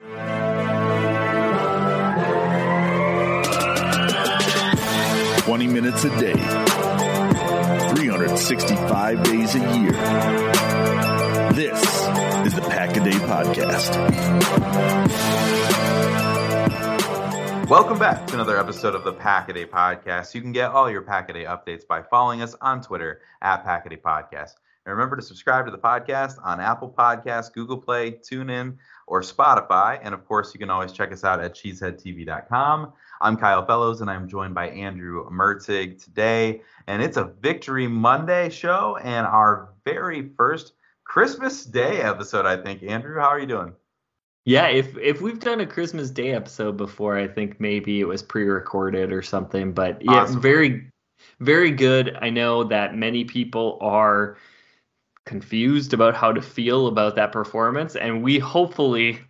20 minutes a day, 365 days a year. This is the Pack a Day Podcast. Welcome back to another episode of the Pack a Day Podcast. You can get all your Pack a Day updates by following us on Twitter at Pack a Day Podcast. And remember to subscribe to the podcast on Apple Podcasts, Google Play, TuneIn, or Spotify. And of course, you can always check us out at cheeseheadtv.com. I'm Kyle Fellows, and I'm joined by Andrew Mertzig today. And it's a Victory Monday show and our very first Christmas Day episode, I think. Andrew, how are you doing? Yeah, if if we've done a Christmas Day episode before, I think maybe it was pre-recorded or something. But yeah, awesome. very very good. I know that many people are confused about how to feel about that performance, and we hopefully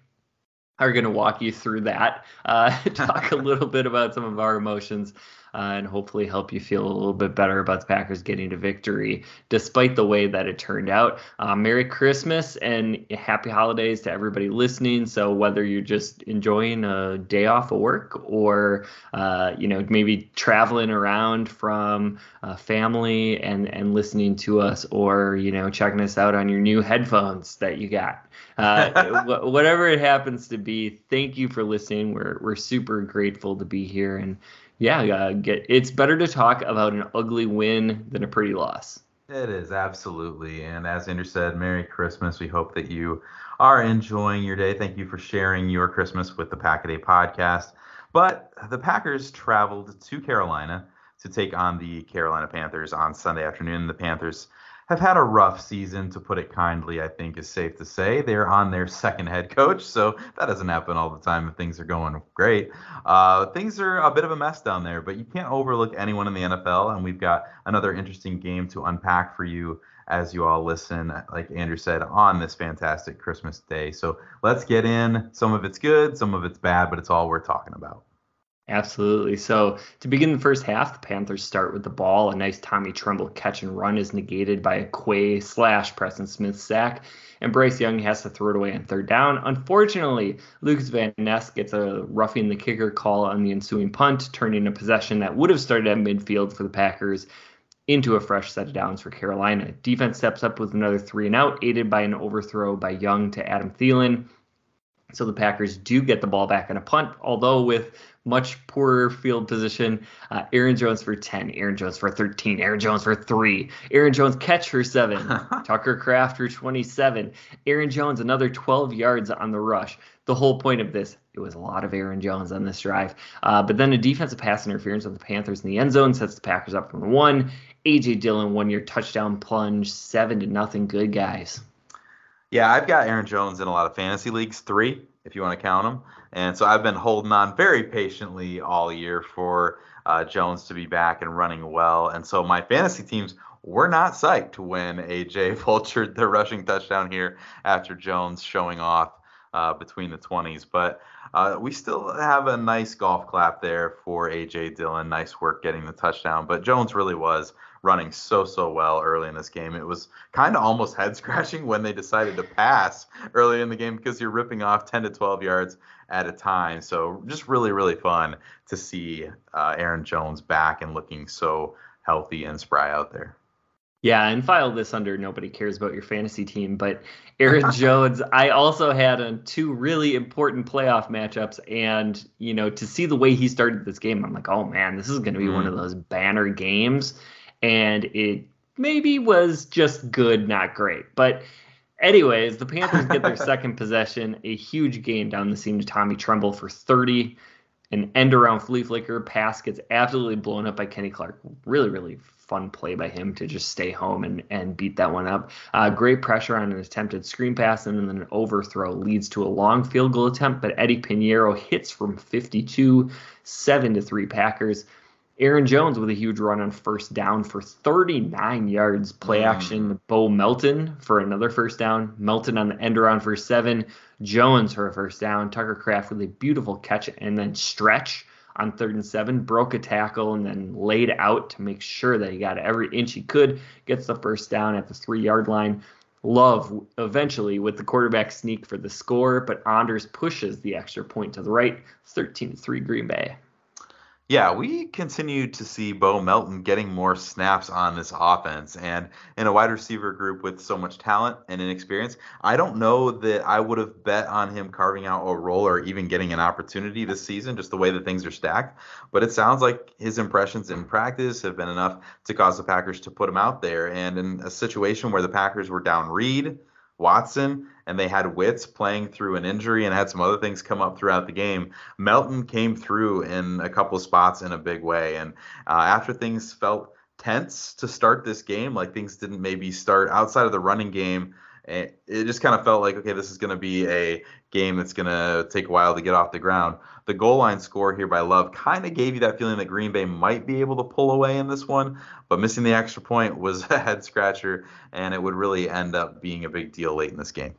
are going to walk you through that, uh, talk a little bit about some of our emotions, uh, and hopefully help you feel a little bit better about the Packers getting to victory, despite the way that it turned out. Uh, Merry Christmas and happy holidays to everybody listening. So whether you're just enjoying a day off of work or uh, you know maybe traveling around from uh, family and and listening to us, or you know checking us out on your new headphones that you got. Uh, whatever it happens to be, thank you for listening. We're we're super grateful to be here, and yeah, uh, get it's better to talk about an ugly win than a pretty loss. It is absolutely, and as Andrew said, Merry Christmas. We hope that you are enjoying your day. Thank you for sharing your Christmas with the Pack a Day podcast. But the Packers traveled to Carolina to take on the Carolina Panthers on Sunday afternoon. The Panthers have had a rough season, to put it kindly, I think is safe to say. They're on their second head coach, so that doesn't happen all the time if things are going great. Uh, things are a bit of a mess down there, but you can't overlook anyone in the NFL, and we've got another interesting game to unpack for you as you all listen, like Andrew said, on this fantastic Christmas day. So let's get in. Some of it's good, some of it's bad, but it's all worth talking about. Absolutely. So to begin the first half, the Panthers start with the ball. A nice Tommy Tremble catch and run is negated by a Quay slash Preston Smith sack, and Bryce Young has to throw it away on third down. Unfortunately, Lucas Van Ness gets a roughing the kicker call on the ensuing punt, turning a possession that would have started at midfield for the Packers into a fresh set of downs for Carolina. Defense steps up with another three and out, aided by an overthrow by Young to Adam Thielen. So the Packers do get the ball back on a punt, although with much poorer field position. Uh, Aaron Jones for 10, Aaron Jones for 13, Aaron Jones for 3, Aaron Jones catch for 7, Tucker Kraft for 27, Aaron Jones another 12 yards on the rush. The whole point of this, it was a lot of Aaron Jones on this drive. Uh, but then a defensive pass interference with the Panthers in the end zone sets the Packers up from the one. AJ Dillon one year touchdown plunge, seven to nothing. Good guys. Yeah, I've got Aaron Jones in a lot of fantasy leagues, three if you want to count them. And so I've been holding on very patiently all year for uh, Jones to be back and running well. And so my fantasy teams were not psyched when AJ vultured the rushing touchdown here after Jones showing off uh, between the 20s. But uh, we still have a nice golf clap there for AJ Dillon. Nice work getting the touchdown. But Jones really was running so so well early in this game. It was kind of almost head scratching when they decided to pass early in the game because you're ripping off 10 to 12 yards at a time. So just really really fun to see uh, Aaron Jones back and looking so healthy and spry out there. Yeah, and file this under nobody cares about your fantasy team, but Aaron Jones, I also had on two really important playoff matchups, and you know to see the way he started this game, I'm like, oh man, this is going to be mm. one of mm. those banner games and it maybe was just good, not great. But anyways, the Panthers get their second possession, a huge gain down the seam to Tommy Tremble for 30. An end around flea flicker pass gets absolutely blown up by Kenny Clark. Really, really fun play by him to just stay home and, and beat that one up. Uh, great pressure on an attempted screen pass, and then an overthrow leads to a long field goal attempt, but Eddie Piñeiro hits from 52, 7 to 3 Packers. Aaron Jones with a huge run on first down for 39 yards. Play mm. action, Bo Melton for another first down. Melton on the end around for seven. Jones for a first down. Tucker Kraft with a beautiful catch and then stretch on third and seven. Broke a tackle and then laid out to make sure that he got every inch he could. Gets the first down at the three yard line. Love eventually with the quarterback sneak for the score, but Anders pushes the extra point to the right. 13 3 Green Bay. Yeah, we continue to see Bo Melton getting more snaps on this offense. And in a wide receiver group with so much talent and inexperience, I don't know that I would have bet on him carving out a role or even getting an opportunity this season, just the way that things are stacked. But it sounds like his impressions in practice have been enough to cause the Packers to put him out there. And in a situation where the Packers were down Reed, Watson, and they had Witts playing through an injury and had some other things come up throughout the game. Melton came through in a couple spots in a big way, and uh, after things felt tense to start this game, like things didn't maybe start outside of the running game it just kind of felt like okay this is going to be a game that's going to take a while to get off the ground. The goal line score here by love kind of gave you that feeling that green bay might be able to pull away in this one but missing the extra point was a head scratcher and it would really end up being a big deal late in this game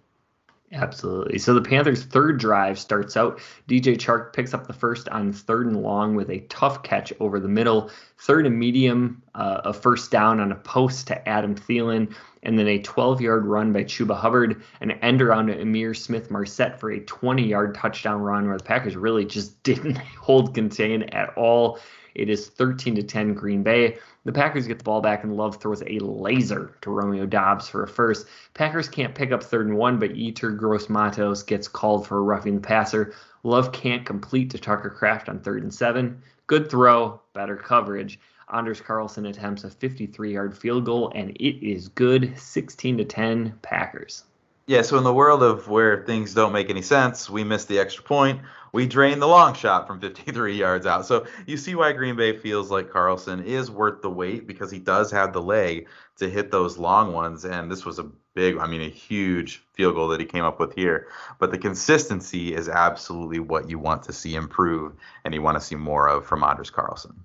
Absolutely. So the Panthers' third drive starts out. DJ Chark picks up the first on third and long with a tough catch over the middle. Third and medium, uh, a first down on a post to Adam Thielen, and then a 12 yard run by Chuba Hubbard, an end around to Ihmir Smith Marsette for a 20 yard touchdown run where the Packers really just didn't hold contain at all. It is 13 to 10 Green Bay. The Packers get the ball back, and Love throws a laser to Romeo Doubs for a first. Packers can't pick up third and one, but Yetur Gross Matos gets called for roughing the passer. Love can't complete to Tucker Kraft on third and seven. Good throw, better coverage. Anders Carlson attempts a 53 yard field goal, and it is good 16 to 10 Packers. Yeah, so in the world of where things don't make any sense, we miss the extra point. We drain the long shot from 53 yards out. So you see why Green Bay feels like Carlson is worth the wait because he does have the leg to hit those long ones. And this was a big, I mean, a huge field goal that he came up with here. But the consistency is absolutely what you want to see improve and you want to see more of from Anders Carlson.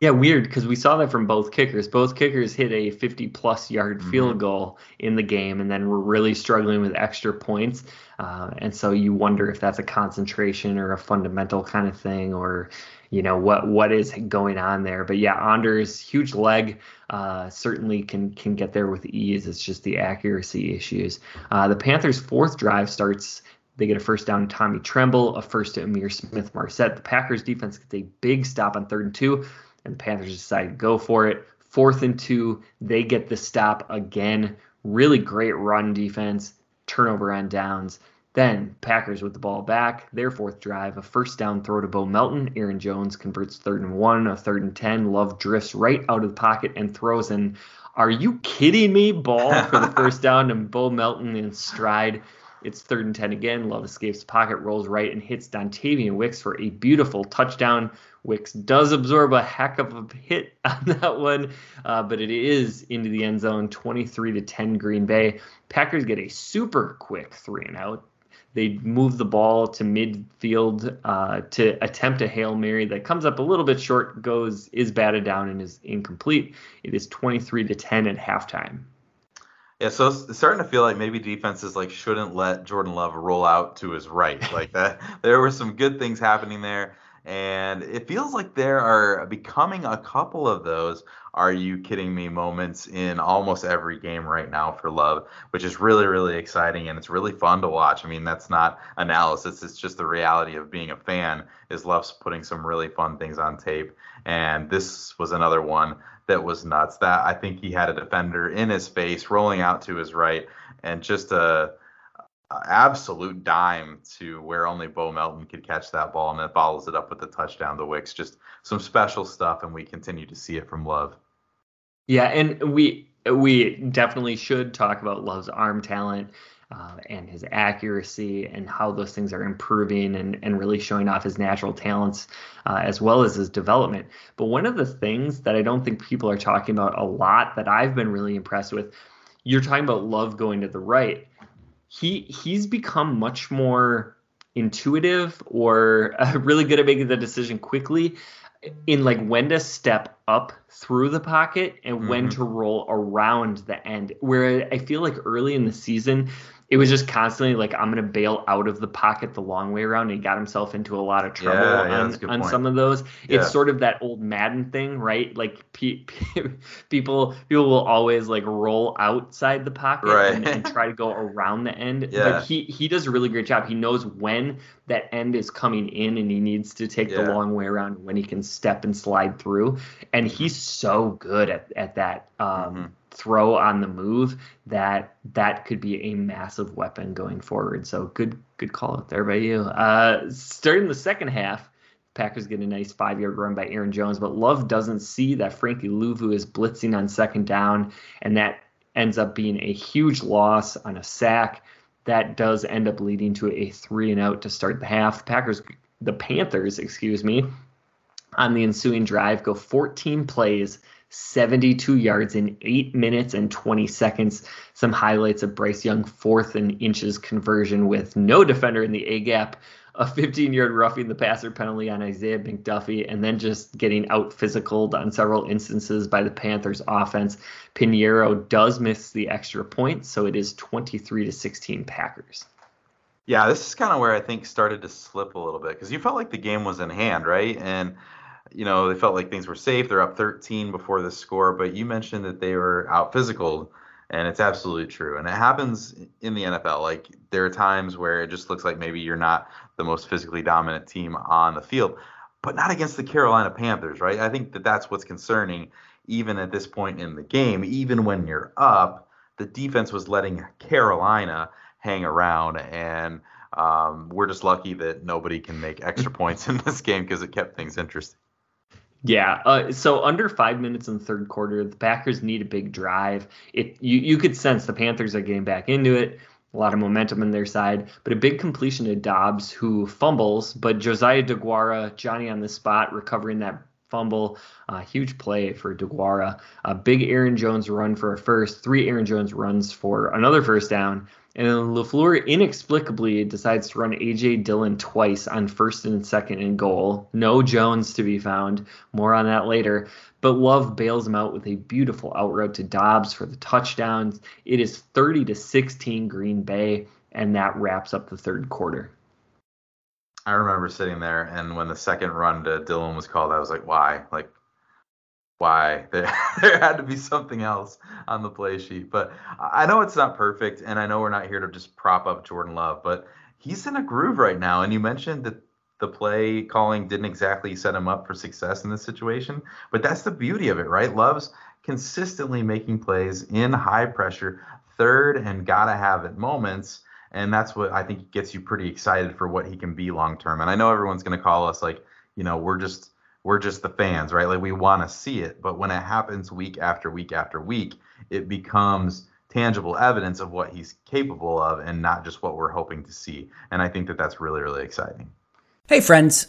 Yeah, weird because we saw that from both kickers. Both kickers hit a 50 plus yard mm-hmm. field goal in the game and then were really struggling with extra points. Uh, and so you wonder if that's a concentration or a fundamental kind of thing or, you know, what what is going on there. But yeah, Anders, huge leg, uh, certainly can can get there with ease. It's just the accuracy issues. Uh, the Panthers' fourth drive starts they get a first down to Tommy Tremble, a first to Ihmir Smith Marsette. The Packers defense gets a big stop on third and two and the Panthers decide to go for it. Fourth and two, they get the stop again. Really great run defense, turnover on downs. Then Packers with the ball back, their fourth drive, a first down throw to Bo Melton. Aaron Jones converts third and one, a third and ten. Love drifts right out of the pocket and throws in. Are you kidding me? Ball for the first down and Bo Melton in stride. It's third and 10 again. Love escapes the pocket, rolls right, and hits Dontayvion Wicks for a beautiful touchdown. Wicks does absorb a heck of a hit on that one, uh, but it is into the end zone, 23 to 10 Green Bay. Packers get a super quick three and out. They move the ball to midfield uh, to attempt a hail mary that comes up a little bit short, goes is batted down and is incomplete. It is 23 to 10 at halftime. Yeah, so it's starting to feel like maybe defenses like shouldn't let Jordan Love roll out to his right. Like that, there were some good things happening there, and it feels like there are becoming a couple of those are you kidding me moments in almost every game right now for Love, which is really, really exciting and it's really fun to watch. I mean, that's not analysis, it's just the reality of being a fan is Love's putting some really fun things on tape. And this was another one that was nuts. That I think he had a defender in his face rolling out to his right and just a absolute dime to where only Bo Melton could catch that ball and then follows it up with the touchdown to Wicks. Just some special stuff, and we continue to see it from Love. Yeah, and we we definitely should talk about Love's arm talent uh, and his accuracy and how those things are improving and, and really showing off his natural talents uh, as well as his development. But one of the things that I don't think people are talking about a lot that I've been really impressed with, you're talking about Love going to the right. He he's become much more intuitive or uh, really good at making the decision quickly in like when to step up through the pocket and mm-hmm. when to roll around the end. Where I feel like early in the season, it was just constantly like I'm gonna bail out of the pocket the long way around. And he got himself into a lot of trouble yeah, yeah, on, on some of those. Yeah. It's sort of that old Madden thing, right? Like pe- pe- people people will always like roll outside the pocket right. and, and, try to go around the end. Yeah. But he he does a really great job. He knows when that end is coming in and he needs to take the long way around when he can step and slide through. And he's so good at at that. Um, mm-hmm throw on the move that that could be a massive weapon going forward. So good good call out there by you. Uh, starting the second half, Packers get a nice five yard run by Aaron Jones, but Love doesn't see that Frankie Luvu is blitzing on second down, and that ends up being a huge loss on a sack. That does end up leading to a three and out to start the half. The Packers, the Panthers, excuse me, on the ensuing drive go 14 plays 72 yards in 8 minutes and 20 seconds. Some highlights of Bryce Young fourth and inches conversion with no defender in the A gap, a 15 yard roughing the passer penalty on Isaiah McDuffie, and then just getting out physical on several instances by the Panthers offense. Piñeiro does miss the extra point, so it is 23 to 16 Packers. Yeah, this is kind of where I think started to slip a little bit because you felt like the game was in hand, right? And you know, they felt like things were safe. They're up 13 before the score, but you mentioned that they were out physical, and it's absolutely true. And it happens in the NFL. Like there are times where it just looks like maybe you're not the most physically dominant team on the field, but not against the Carolina Panthers, right? I think that that's what's concerning, even at this point in the game. Even when you're up, the defense was letting Carolina hang around and. Um, we're just lucky that nobody can make extra points in this game because it kept things interesting. Yeah. Uh, so under five minutes in the third quarter, the Packers need a big drive. It you you could sense the Panthers are getting back into it. A lot of momentum on their side, but a big completion to Doubs, who fumbles, but Josiah DeGuara, Johnny on the spot, recovering that fumble. Uh, huge play for DeGuara. A big Aaron Jones run for a first, three Aaron Jones runs for another first down. And then LaFleur inexplicably decides to run A.J. Dillon twice on first and second and goal. No Jones to be found. More on that later. But Love bails him out with a beautiful out route to Doubs for the touchdowns. It is 30 to 16 Green Bay, and that wraps up the third quarter. I remember sitting there, and when the second run to Dillon was called, I was like, "Why? Like, why there, there had to be something else on the play sheet. But I know it's not perfect, and I know we're not here to just prop up Jordan Love, but he's in a groove right now. And you mentioned that the play calling didn't exactly set him up for success in this situation, but that's the beauty of it, right? Love's consistently making plays in high pressure, third and gotta have it moments. And that's what I think gets you pretty excited for what he can be long term. And I know everyone's going to call us like, you know, we're just we're just the fans, right? Like we want to see it, but when it happens week after week after week, it becomes tangible evidence of what he's capable of and not just what we're hoping to see. And I think that that's really really exciting. Hey friends,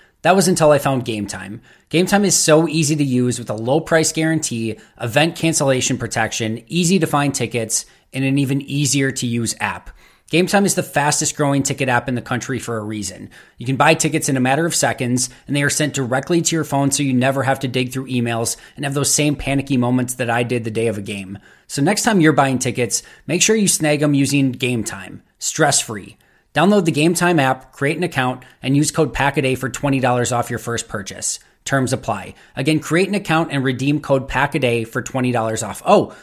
That was until I found Game Time. Game Time is so easy to use with a low price guarantee, event cancellation protection, easy to find tickets, and an even easier to use app. Game Time is the fastest growing ticket app in the country for a reason. You can buy tickets in a matter of seconds, and they are sent directly to your phone so you never have to dig through emails and have those same panicky moments that I did the day of a game. So next time you're buying tickets, make sure you snag them using Game Time, stress free. Download the Game Time app, create an account, and use code PACKADAY for $20 off your first purchase. Terms apply. Again, create an account and redeem code PACKADAY for $20 off. Oh,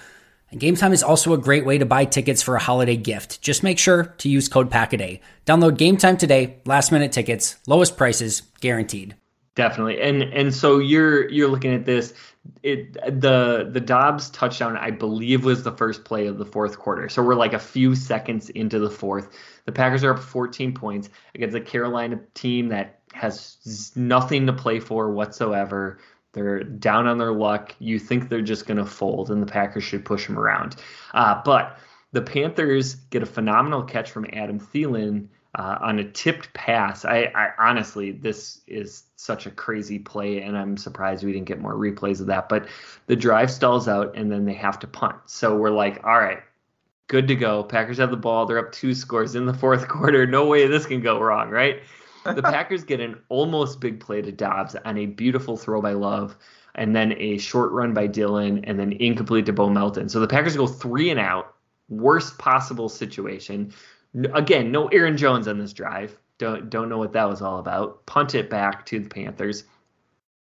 and Game Time is also a great way to buy tickets for a holiday gift. Just make sure to use code PACKADAY. Download Game Time today. Last minute tickets, lowest prices, guaranteed. Definitely. And and so you're you're looking at this it the the Doubs touchdown I believe was the first play of the fourth quarter. So we're like a few seconds into the fourth. The Packers are up 14 points against a Carolina team that has nothing to play for whatsoever. They're down on their luck. You think they're just going to fold, and the Packers should push them around. Uh, but the Panthers get a phenomenal catch from Adam Thielen uh, on a tipped pass. I, I, honestly, this is such a crazy play, and I'm surprised we didn't get more replays of that. But the drive stalls out, and then they have to punt. So we're like, all right, good to go. Packers have the ball. They're up two scores in the fourth quarter. No way this can go wrong, right? the Packers get an almost big play to Doubs on a beautiful throw by Love, and then a short run by Dillon, and then incomplete to Bo Melton. So the Packers go three and out. Worst possible situation. Again, no Aaron Jones on this drive. Don't don't know what that was all about. Punt it back to the Panthers.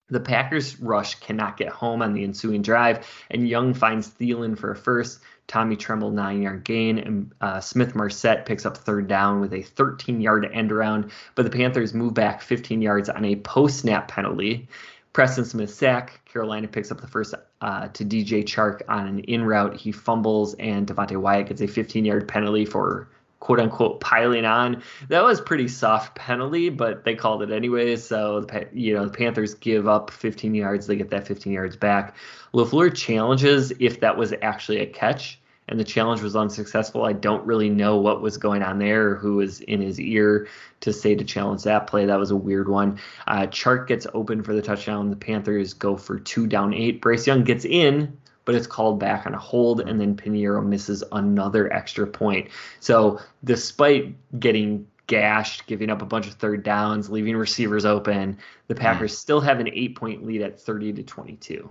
The Packers rush cannot get home on the ensuing drive, and Young finds Thielen for a first. Tommy Tremble nine yard gain, and uh, Smith Marsette picks up third down with a 13 yard end around. But the Panthers move back 15 yards on a post snap penalty. Preston Smith sack. Carolina picks up the first uh, to DJ Chark on an in route. He fumbles, and Devonte Wyatt gets a 15 yard penalty for quote unquote piling on. That was pretty soft penalty, but they called it anyways. So you know the Panthers give up 15 yards, they get that 15 yards back. Lafleur challenges if that was actually a catch, and the challenge was unsuccessful. I don't really know what was going on there, or who was in his ear to say to challenge that play. That was a weird one. Uh, Chark gets open for the touchdown. The Panthers go for two down eight. Bryce Young gets in but it's called back on a hold, and then Piñeiro misses another extra point. So despite getting gashed, giving up a bunch of third downs, leaving receivers open, the hmm. Packers mm. still have an eight point lead at 30 to 22.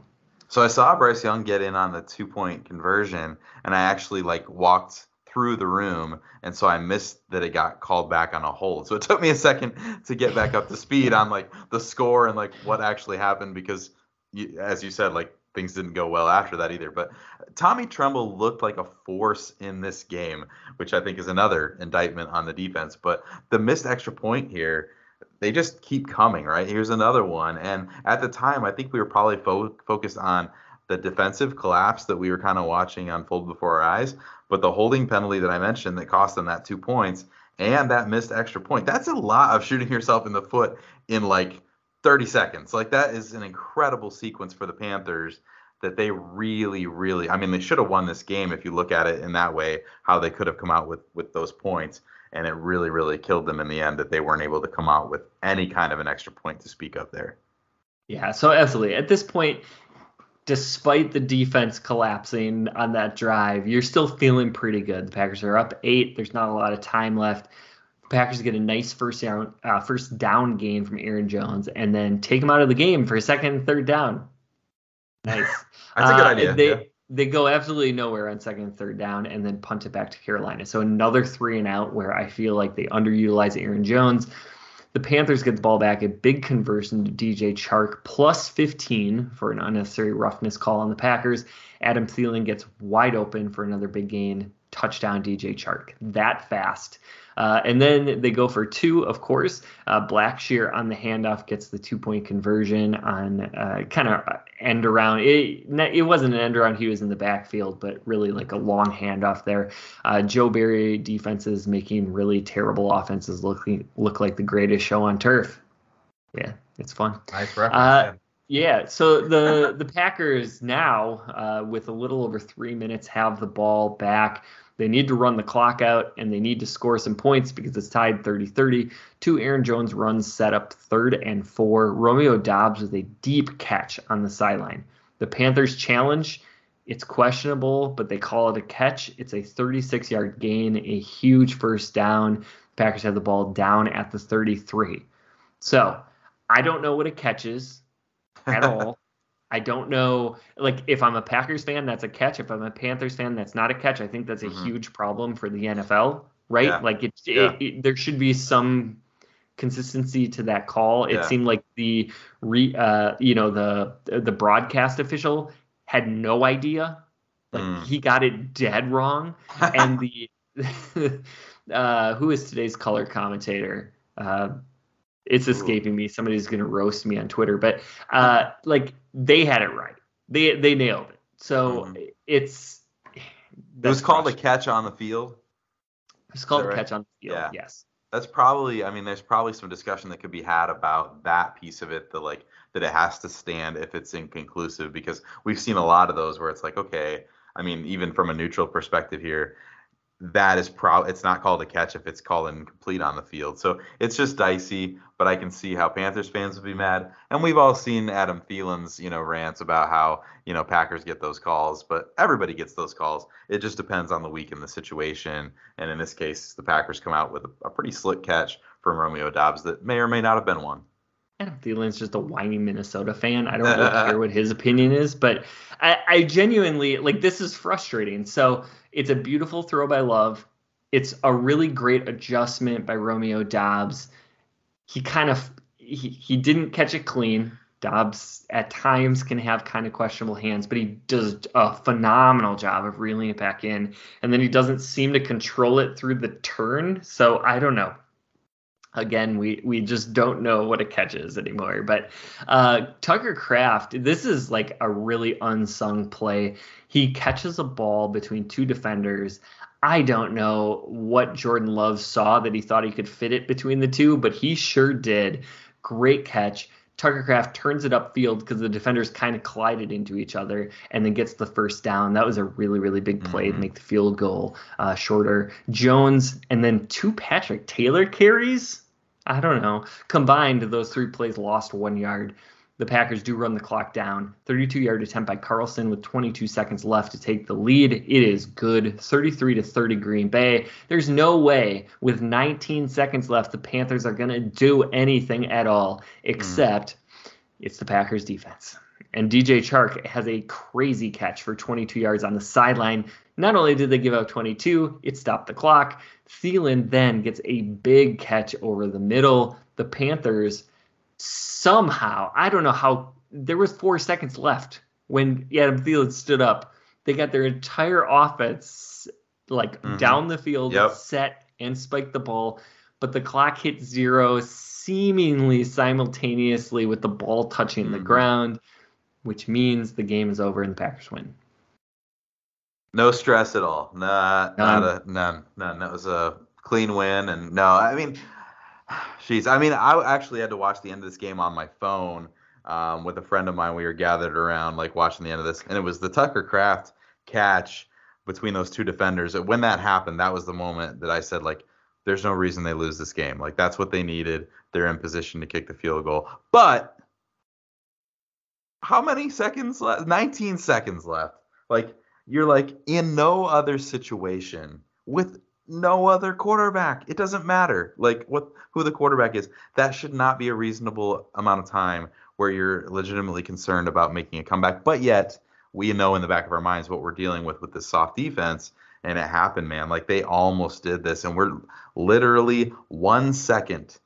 So I saw Bryce Young get in on the two point conversion, and I actually like walked through the room, and so I missed that it got called back on a hold. So it took me a second to get back up to speed on like the score and like what actually happened because, you, as you said, like things didn't go well after that either. But Tommy Tremble looked like a force in this game, which I think is another indictment on the defense. But the missed extra point here, they just keep coming, right? Here's another one. And at the time, I think we were probably fo- focused on the defensive collapse that we were kind of watching unfold before our eyes. But the holding penalty that I mentioned that cost them that two points and that missed extra point, that's a lot of shooting yourself in the foot in like 30 seconds. Like that is an incredible sequence for the Panthers that they really, really. I mean, they should have won this game if you look at it in that way. How they could have come out with with those points, and it really, really killed them in the end that they weren't able to come out with any kind of an extra point to speak of there. Yeah. So absolutely, at this point, despite the defense collapsing on that drive, you're still feeling pretty good. The Packers are up eight. There's not a lot of time left. Packers get a nice first down uh, first down gain from Aaron Jones, and then take him out of the game for a second and third down. Nice. That's a good uh, idea. They yeah. they go absolutely nowhere on second and third down, and then punt it back to Carolina. So another three and out where I feel like they underutilize Aaron Jones. The Panthers get the ball back, a big conversion to DJ Chark, plus 15 for an unnecessary roughness call on the Packers. Adam Thielen gets wide open for another big gain touchdown DJ Chark. That fast. Uh, and then they go for two, of course. Uh, Blackshear on the handoff gets the two point conversion on uh, kind of end around. It, it wasn't an end around, he was in the backfield, but really like a long handoff there. Uh, Joe Barry defenses making really terrible offenses looking look like the greatest show on turf. Yeah, it's fun. Nice reference. Uh, yeah, so the the Packers now, uh, with a little over three minutes, have the ball back. They need to run the clock out and they need to score some points because it's tied 30 30. Two Aaron Jones runs set up third and four. Romeo Doubs with a deep catch on the sideline. The Panthers challenge. It's questionable, but they call it a catch. It's a 36 yard gain, a huge first down. Packers have the ball down at the 33. So I don't know what a catch is at all. I don't know, like if I'm a Packers fan, that's a catch. If I'm a Panthers fan, that's not a catch. I think that's a mm-hmm. huge problem for the NFL, right? Yeah. Like it, yeah. it, it, there should be some consistency to that call. It yeah. seemed like the re, uh, you know, the the broadcast official had no idea. Like mm. he got it dead wrong, and the uh, who is today's color commentator? Uh, it's escaping me. Somebody's gonna roast me on Twitter, but uh, like they had it right. They they nailed it. So mm-hmm. it's it was called a catch on the field. It's called a right? catch on the field. Yeah. Yes. That's probably. I mean, there's probably some discussion that could be had about that piece of it. The like that it has to stand if it's inconclusive because we've seen a lot of those where it's like, okay. I mean, even from a neutral perspective here, that is probably it's not called a catch if it's called incomplete on the field. So it's just dicey, but I can see how Panthers fans would be mad. And we've all seen Adam Thielen's, you know, rants about how, you know, Packers get those calls, but everybody gets those calls. It just depends on the week and the situation. And in this case, the Packers come out with a, a pretty slick catch from Romeo Doubs that may or may not have been one. Adam Thielen's just a whiny Minnesota fan. I don't really care what his opinion is, but I, I genuinely like this is frustrating. So it's a beautiful throw by Love. It's a really great adjustment by Romeo Doubs. He kind of he, he didn't catch it clean. Doubs at times can have kind of questionable hands, but he does a phenomenal job of reeling it back in. And then he doesn't seem to control it through the turn. So I don't know again we we just don't know what a catch is anymore but uh, tucker kraft this is like a really unsung play he catches a ball between two defenders i don't know what jordan love saw that he thought he could fit it between the two but he sure did great catch Tucker Kraft turns it upfield because the defenders kind of collided into each other and then gets the first down. That was a really, really big play mm-hmm. to make the field goal uh, shorter. Jones and then two Patrick Taylor carries I don't know. Combined, those three plays lost one yard. The Packers do run the clock down. 32 yard attempt by Carlson with 22 seconds left to take the lead. It is good. 33 to 30 Green Bay. There's no way with 19 seconds left the Panthers are going to do anything at all except mm. it's the Packers defense. And DJ Chark has a crazy catch for 22 yards on the sideline. Not only did they give out 22, it stopped the clock. Thielen then gets a big catch over the middle. The Panthers somehow, I don't know how, there was four seconds left when Adam Thielen stood up. They got their entire offense like mm-hmm. down the field, yep. set and spiked the ball, but the clock hit zero seemingly simultaneously with the ball touching mm-hmm. the ground, which means the game is over and the Packers win. No stress at all. Nah, none. not a none, none. That was a clean win, and no, I mean, jeez, I mean, I actually had to watch the end of this game on my phone um, with a friend of mine. We were gathered around, like watching the end of this, and it was the Tucker Kraft catch between those two defenders. When that happened, that was the moment that I said, like, there's no reason they lose this game. Like that's what they needed. They're in position to kick the field goal, but how many seconds left? 19 seconds left. Like you're like in no other situation with no other quarterback. It doesn't matter like what who the quarterback is. That should not be a reasonable amount of time where you're legitimately concerned about making a comeback. But yet we know in the back of our minds what we're dealing with with this soft defense and it happened, man. Like they almost did this and we're literally 1 second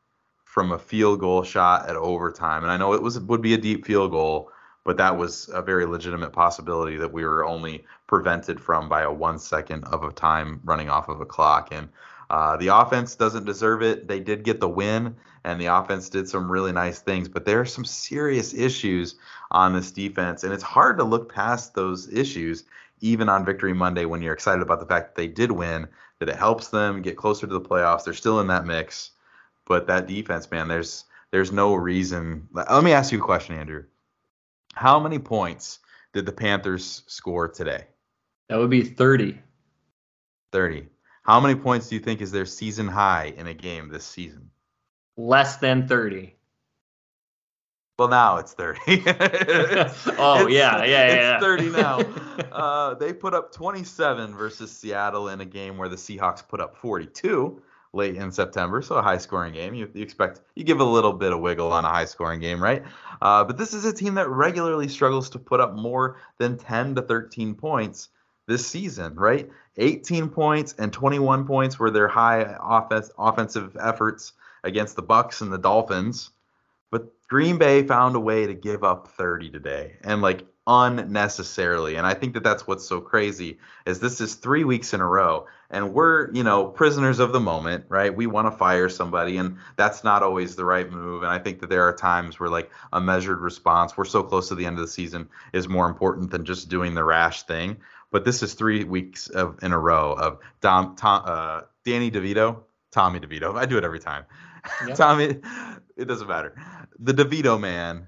from a field goal shot at overtime. And I know it was would be a deep field goal, but that was a very legitimate possibility that we were only prevented from by a one second of a time running off of a clock. And uh, the offense doesn't deserve it. They did get the win, and the offense did some really nice things, but there are some serious issues on this defense, and it's hard to look past those issues even on Victory Monday when you're excited about the fact that they did win, that it helps them get closer to the playoffs. They're still in that mix, but that defense, man, there's there's no reason. Let me ask you a question, Andrew. How many points did the Panthers score today? That would be 30. 30. How many points do you think is their season high in a game this season? Less than 30. Well, now it's 30. it's, oh, it's, yeah, yeah, yeah. It's 30 now. uh, they put up 27 versus Seattle in a game where the Seahawks put up 42 late in September, so a high scoring game. You, you, expect you give a little bit of wiggle on a high scoring game, right? Uh, but this is a team that regularly struggles to put up more than 10 to 13 points this season, right? 18 points and 21 points were their high offense, offensive efforts against the Bucks and the Dolphins. But Green Bay found a way to give up 30 today. And like unnecessarily. And I think that that's what's so crazy is this is 3 weeks in a row and we're, you know, prisoners of the moment, right? We want to fire somebody and that's not always the right move and I think that there are times where like a measured response, we're so close to the end of the season is more important than just doing the rash thing. But this is 3 weeks of in a row of Dom, Tom, uh, Danny DeVito, Tommy DeVito. I do it every time. Yep. Tommy, it doesn't matter. The DeVito man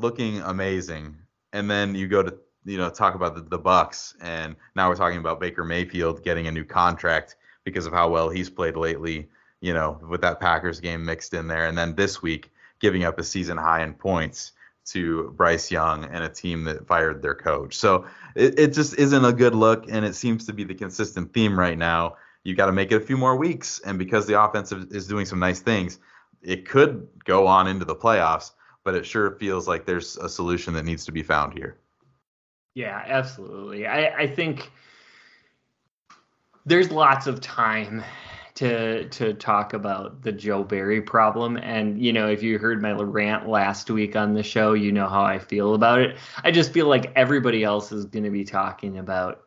looking amazing and then you go to you know talk about the, the Bucks, and now we're talking about Baker Mayfield getting a new contract because of how well he's played lately. You know, with that Packers game mixed in there, and then this week giving up a season high in points to Bryce Young and a team that fired their coach. So it, it just isn't a good look, and it seems to be the consistent theme right now. You got to make it a few more weeks, and because the offensive is doing some nice things, it could go on into the playoffs but it sure feels like there's a solution that needs to be found here. Yeah, absolutely. I, I think there's lots of time to to talk about the Joe Barry problem. And you know, if you heard my rant last week on the show, you know how I feel about it. I just feel like everybody else is going to be talking about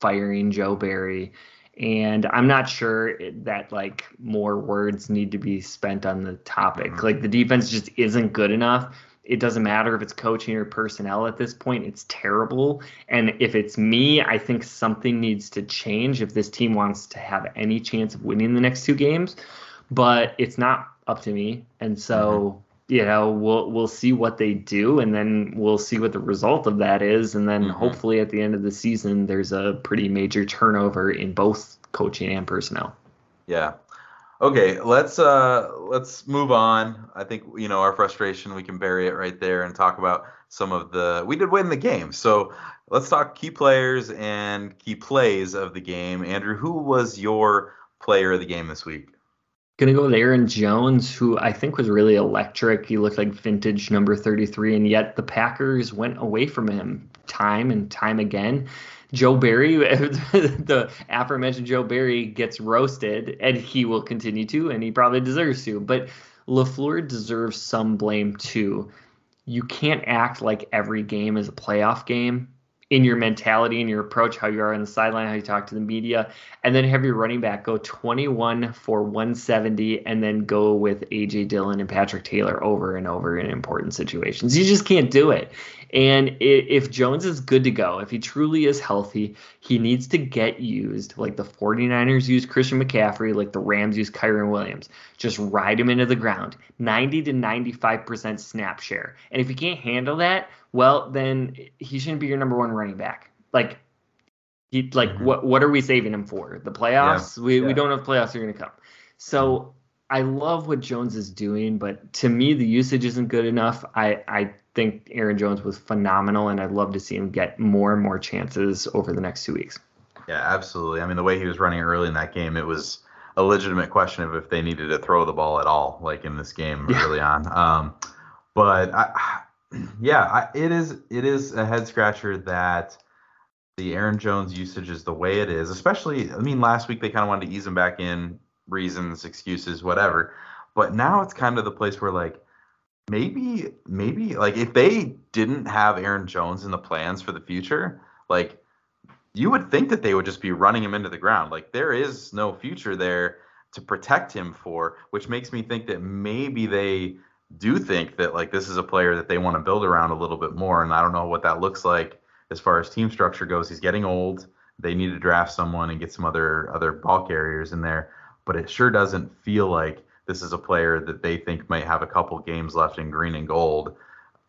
firing Joe Barry and I'm not sure that like more words need to be spent on the topic. Mm-hmm. Like the defense just isn't good enough. It doesn't matter if it's coaching or personnel at this point. It's terrible. And if it's me, I think something needs to change if this team wants to have any chance of winning the next two games. But it's not up to me. And so mm-hmm you know we'll we'll see what they do and then we'll see what the result of that is and then mm-hmm. hopefully at the end of the season there's a pretty major turnover in both coaching and personnel. Yeah. Okay let's uh let's move on. I think you know our frustration we can bury it right there and talk about some of the we did win the game. So let's talk key players and key plays of the game. Andrew who was your player of the game this week Gonna go with Aaron Jones, who I think was really electric. He looked like vintage number 33, and yet the Packers went away from him time and time again. Joe Barry, the aforementioned Joe Barry, gets roasted, and he will continue to, and he probably deserves to. But LaFleur deserves some blame too. You can't act like every game is a playoff game in your mentality and your approach, how you are on the sideline, how you talk to the media, and then have your running back go 21 for 170 and then go with AJ Dillon and Patrick Taylor over and over in important situations. You just can't do it. And if Jones is good to go, if he truly is healthy, he needs to get used like the 49ers use Christian McCaffrey, like the Rams use Kyren Williams. Just ride him into the ground. 90 to 95% snap share. And if he can't handle that, well, then he shouldn't be your number one running back. Like, he like mm-hmm. what what are we saving him for? The playoffs? Yeah. We yeah. we don't know if playoffs are going to come. So I love what Jones is doing, but to me the usage isn't good enough. I I think Aaron Jones was phenomenal, and I'd love to see him get more and more chances over the next two weeks. Yeah, absolutely. I mean, the way he was running early in that game, it was a legitimate question of if they needed to throw the ball at all, like in this game yeah. early on. Um, but I, yeah, I, it is it is a head scratcher that the Aaron Jones usage is the way it is. Especially, I mean, last week they kind of wanted to ease him back in, reasons, excuses, whatever. But now it's kind of the place where like maybe maybe like if they didn't have Aaron Jones in the plans for the future, like you would think that they would just be running him into the ground. Like there is no future there to protect him for, which makes me think that maybe they do think that like this is a player that they want to build around a little bit more. And I don't know what that looks like as far as team structure goes. He's getting old. They need to draft someone and get some other other ball carriers in there. But it sure doesn't feel like this is a player that they think might have a couple games left in green and gold.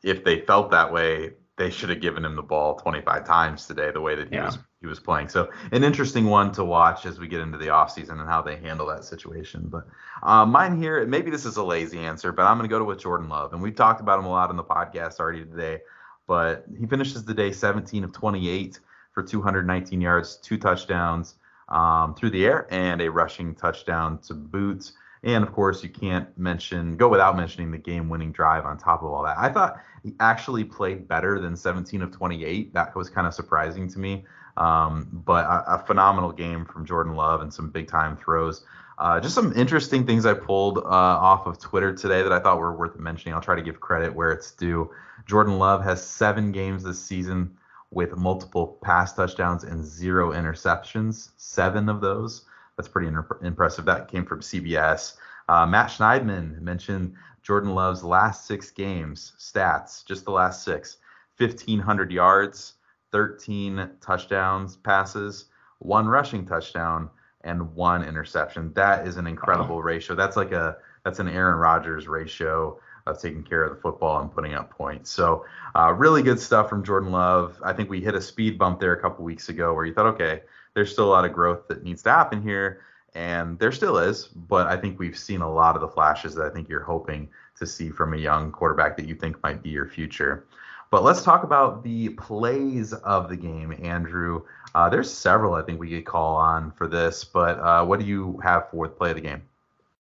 If they felt that way, they should have given him the ball 25 times today, the way that he yeah. was he was playing. So an interesting one to watch as we get into the offseason and how they handle that situation. But uh, mine here, maybe this is a lazy answer, but I'm going to go to with Jordan Love, and we've talked about him a lot in the podcast already today. But he finishes the day 17 of 28 for 219 yards, two touchdowns um, through the air, and a rushing touchdown to boot. And of course, you can't mention go without mentioning the game-winning drive on top of all that. I thought he actually played better than 17 of 28. That was kind of surprising to me. Um, but a, a, phenomenal game from Jordan Love and some big-time throws. Uh, just some interesting things I pulled uh, off of Twitter today that I thought were worth mentioning. I'll try to give credit where it's due. Jordan Love has seven games this season with multiple pass touchdowns and zero interceptions. Seven of those. That's pretty impressive. That came from CBS. Uh, Matt Schneidman mentioned Jordan Love's last six games stats, just the last six 1,500 yards, 13 touchdowns, passes, one rushing touchdown, and one interception. That is an incredible ratio. That's like a that's an Aaron Rodgers ratio of taking care of the football and putting up points. So uh, really good stuff from Jordan Love. I think we hit a speed bump there a couple weeks ago where you thought, okay, there's still a lot of growth that needs to happen here. And there still is, but I think we've seen a lot of the flashes that I think you're hoping to see from a young quarterback that you think might be your future. But let's talk about the plays of the game, Andrew. Uh, there's several I think we could call on for this, but uh, what do you have for the play of the game?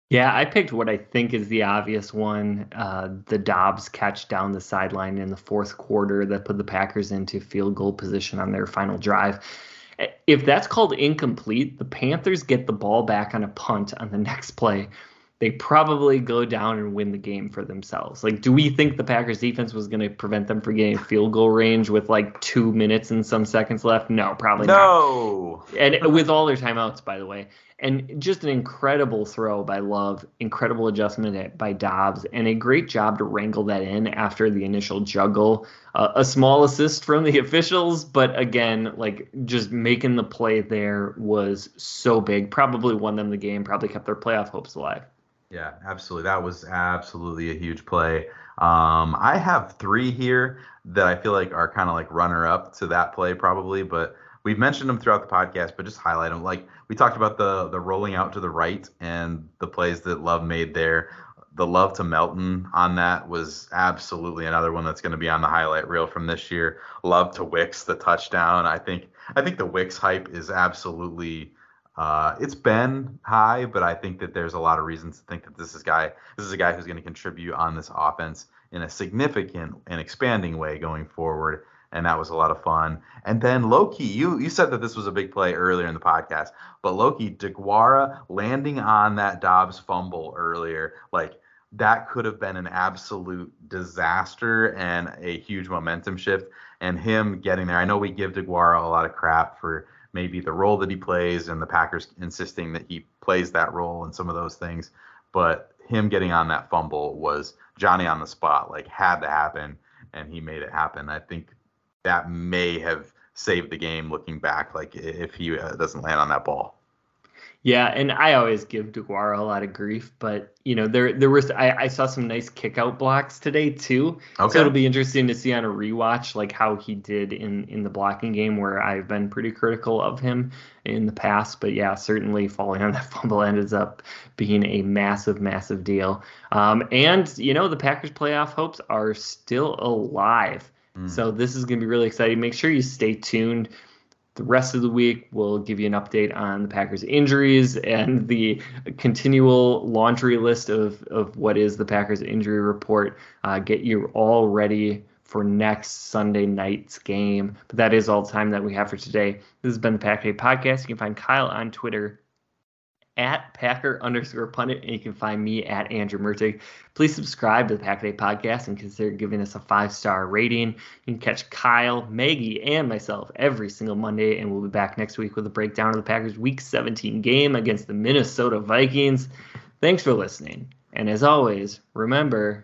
Yeah, I picked what I think is the obvious one uh, the Doubs catch down the sideline in the fourth quarter that put the Packers into field goal position on their final drive if that's called incomplete, the Panthers get the ball back on a punt on the next play. They probably go down and win the game for themselves. Like, do we think the Packers defense was going to prevent them from getting field goal range with like two minutes and some seconds left? No, probably no. not. No. And with all their timeouts, by the way and just an incredible throw by Love, incredible adjustment by Doubs, and a great job to wrangle that in after the initial juggle. Uh, a small assist from the officials, but again, like just making the play there was so big. Probably won them the game. Probably kept their playoff hopes alive. Yeah, absolutely. That was absolutely a huge play. Um, I have three here that I feel like are kind of like runner up to that play, probably, but we've mentioned them throughout the podcast, but just highlight them. Like we talked about the the rolling out to the right and the plays that Love made there. The love to Melton on that was absolutely another one that's going to be on the highlight reel from this year. Love to Wicks, the touchdown. I think I think the Wicks hype is absolutely uh, it's been high, but I think that there's a lot of reasons to think that this is guy this is a guy who's going to contribute on this offense in a significant and expanding way going forward and that was a lot of fun. And then Loki, you you said that this was a big play earlier in the podcast, but Loki DeGuara landing on that Doubs fumble earlier, like that could have been an absolute disaster and a huge momentum shift. And him getting there, I know we give DeGuara a lot of crap for maybe the role that he plays and the Packers insisting that he plays that role and some of those things, but him getting on that fumble was Johnny on the spot, like had to happen, and he made it happen. I think that may have saved the game looking back, like if he uh, doesn't land on that ball. Yeah, and I always give DeGuara a lot of grief, but you know there there was I, I saw some nice kick out blocks today too. Okay. So it'll be interesting to see on a rewatch like how he did in in the blocking game where I've been pretty critical of him in the past. But yeah, certainly falling on that fumble ends up being a massive, massive deal. Um, and you know the Packers playoff hopes are still alive. Mm. So this is going to be really exciting. Make sure you stay tuned. The rest of the week, we'll give you an update on the Packers' injuries and the continual laundry list of, of what is the Packers' injury report. Uh, get you all ready for next Sunday night's game. But that is all the time that we have for today. This has been the Pack Day Podcast. You can find Kyle on Twitter at Packer underscore pundit, and you can find me at Andrew Mertig. Please subscribe to the Pack Day podcast and consider giving us a five star rating. You can catch Kyle, Maggie, and myself every single Monday, and we'll be back next week with a breakdown of the Packers' Week 17 game against the Minnesota Vikings. Thanks for listening, and as always, remember.